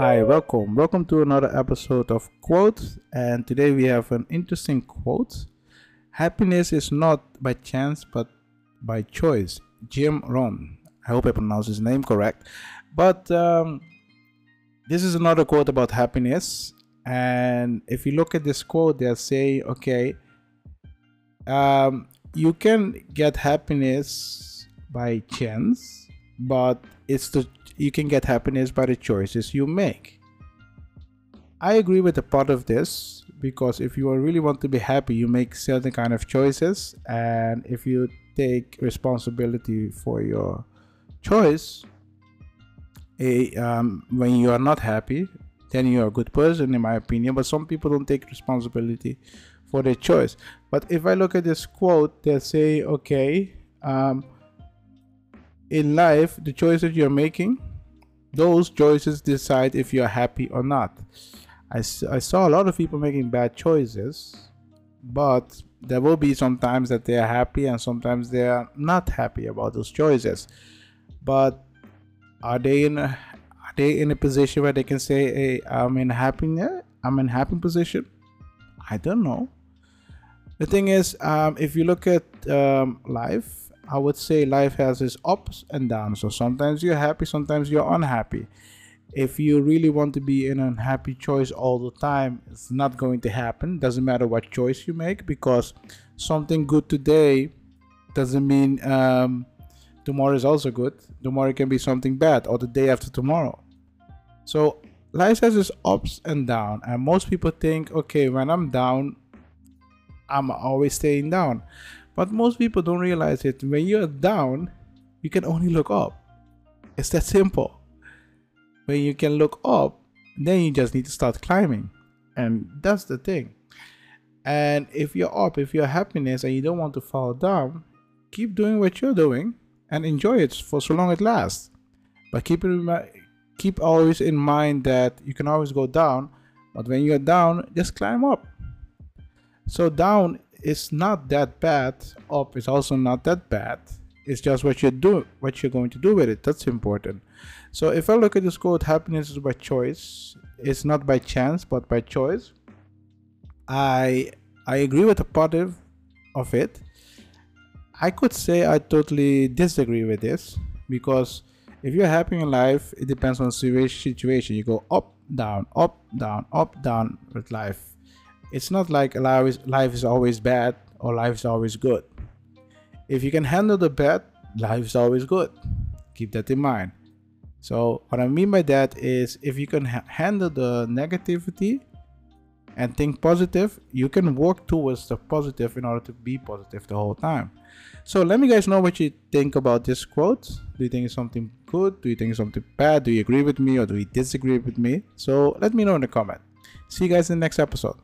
Hi, welcome. Welcome to another episode of Quotes. And today we have an interesting quote Happiness is not by chance but by choice. Jim Rohn. I hope I pronounced his name correct. But um, this is another quote about happiness. And if you look at this quote, they'll say, okay, um, you can get happiness by chance, but it's the you can get happiness by the choices you make. I agree with a part of this because if you really want to be happy, you make certain kind of choices, and if you take responsibility for your choice, a, um, when you are not happy, then you are a good person, in my opinion. But some people don't take responsibility for their choice. But if I look at this quote, they say, okay, um, in life, the choices you're making, those choices decide if you're happy or not. I, I saw a lot of people making bad choices, but there will be sometimes that they are happy and sometimes they are not happy about those choices. But are they in a, are they in a position where they can say, "Hey, I'm in happiness. I'm in happy position"? I don't know. The thing is, um, if you look at um, life, I would say life has its ups and downs. So sometimes you're happy, sometimes you're unhappy. If you really want to be in an unhappy choice all the time, it's not going to happen. Doesn't matter what choice you make because something good today doesn't mean um, tomorrow is also good. Tomorrow can be something bad or the day after tomorrow. So life has its ups and downs, and most people think, okay, when I'm down, I'm always staying down. But most people don't realize it. When you're down, you can only look up. It's that simple. When you can look up, then you just need to start climbing. And that's the thing. And if you're up, if you're happiness and you don't want to fall down, keep doing what you're doing and enjoy it for so long it lasts. But keep it keep always in mind that you can always go down, but when you're down, just climb up. So down is not that bad. Up is also not that bad. It's just what you do, what you're going to do with it. That's important. So if I look at this quote, happiness is by choice. It's not by chance, but by choice. I I agree with the part of, of it. I could say I totally disagree with this because if you're happy in life, it depends on situation. You go up, down, up, down, up, down with life it's not like life is, always bad or life is always good. If you can handle the bad, life is always good. Keep that in mind. So, what I mean by that is if you can ha- handle the negativity and think positive, you can work towards the positive in order to be positive the whole time. So, let me guys know what you think about this quote. Do you think it's something good? Do you think it's something bad? Do you agree with me or do you disagree with me? So, let me know in the comment. See you guys in the next episode.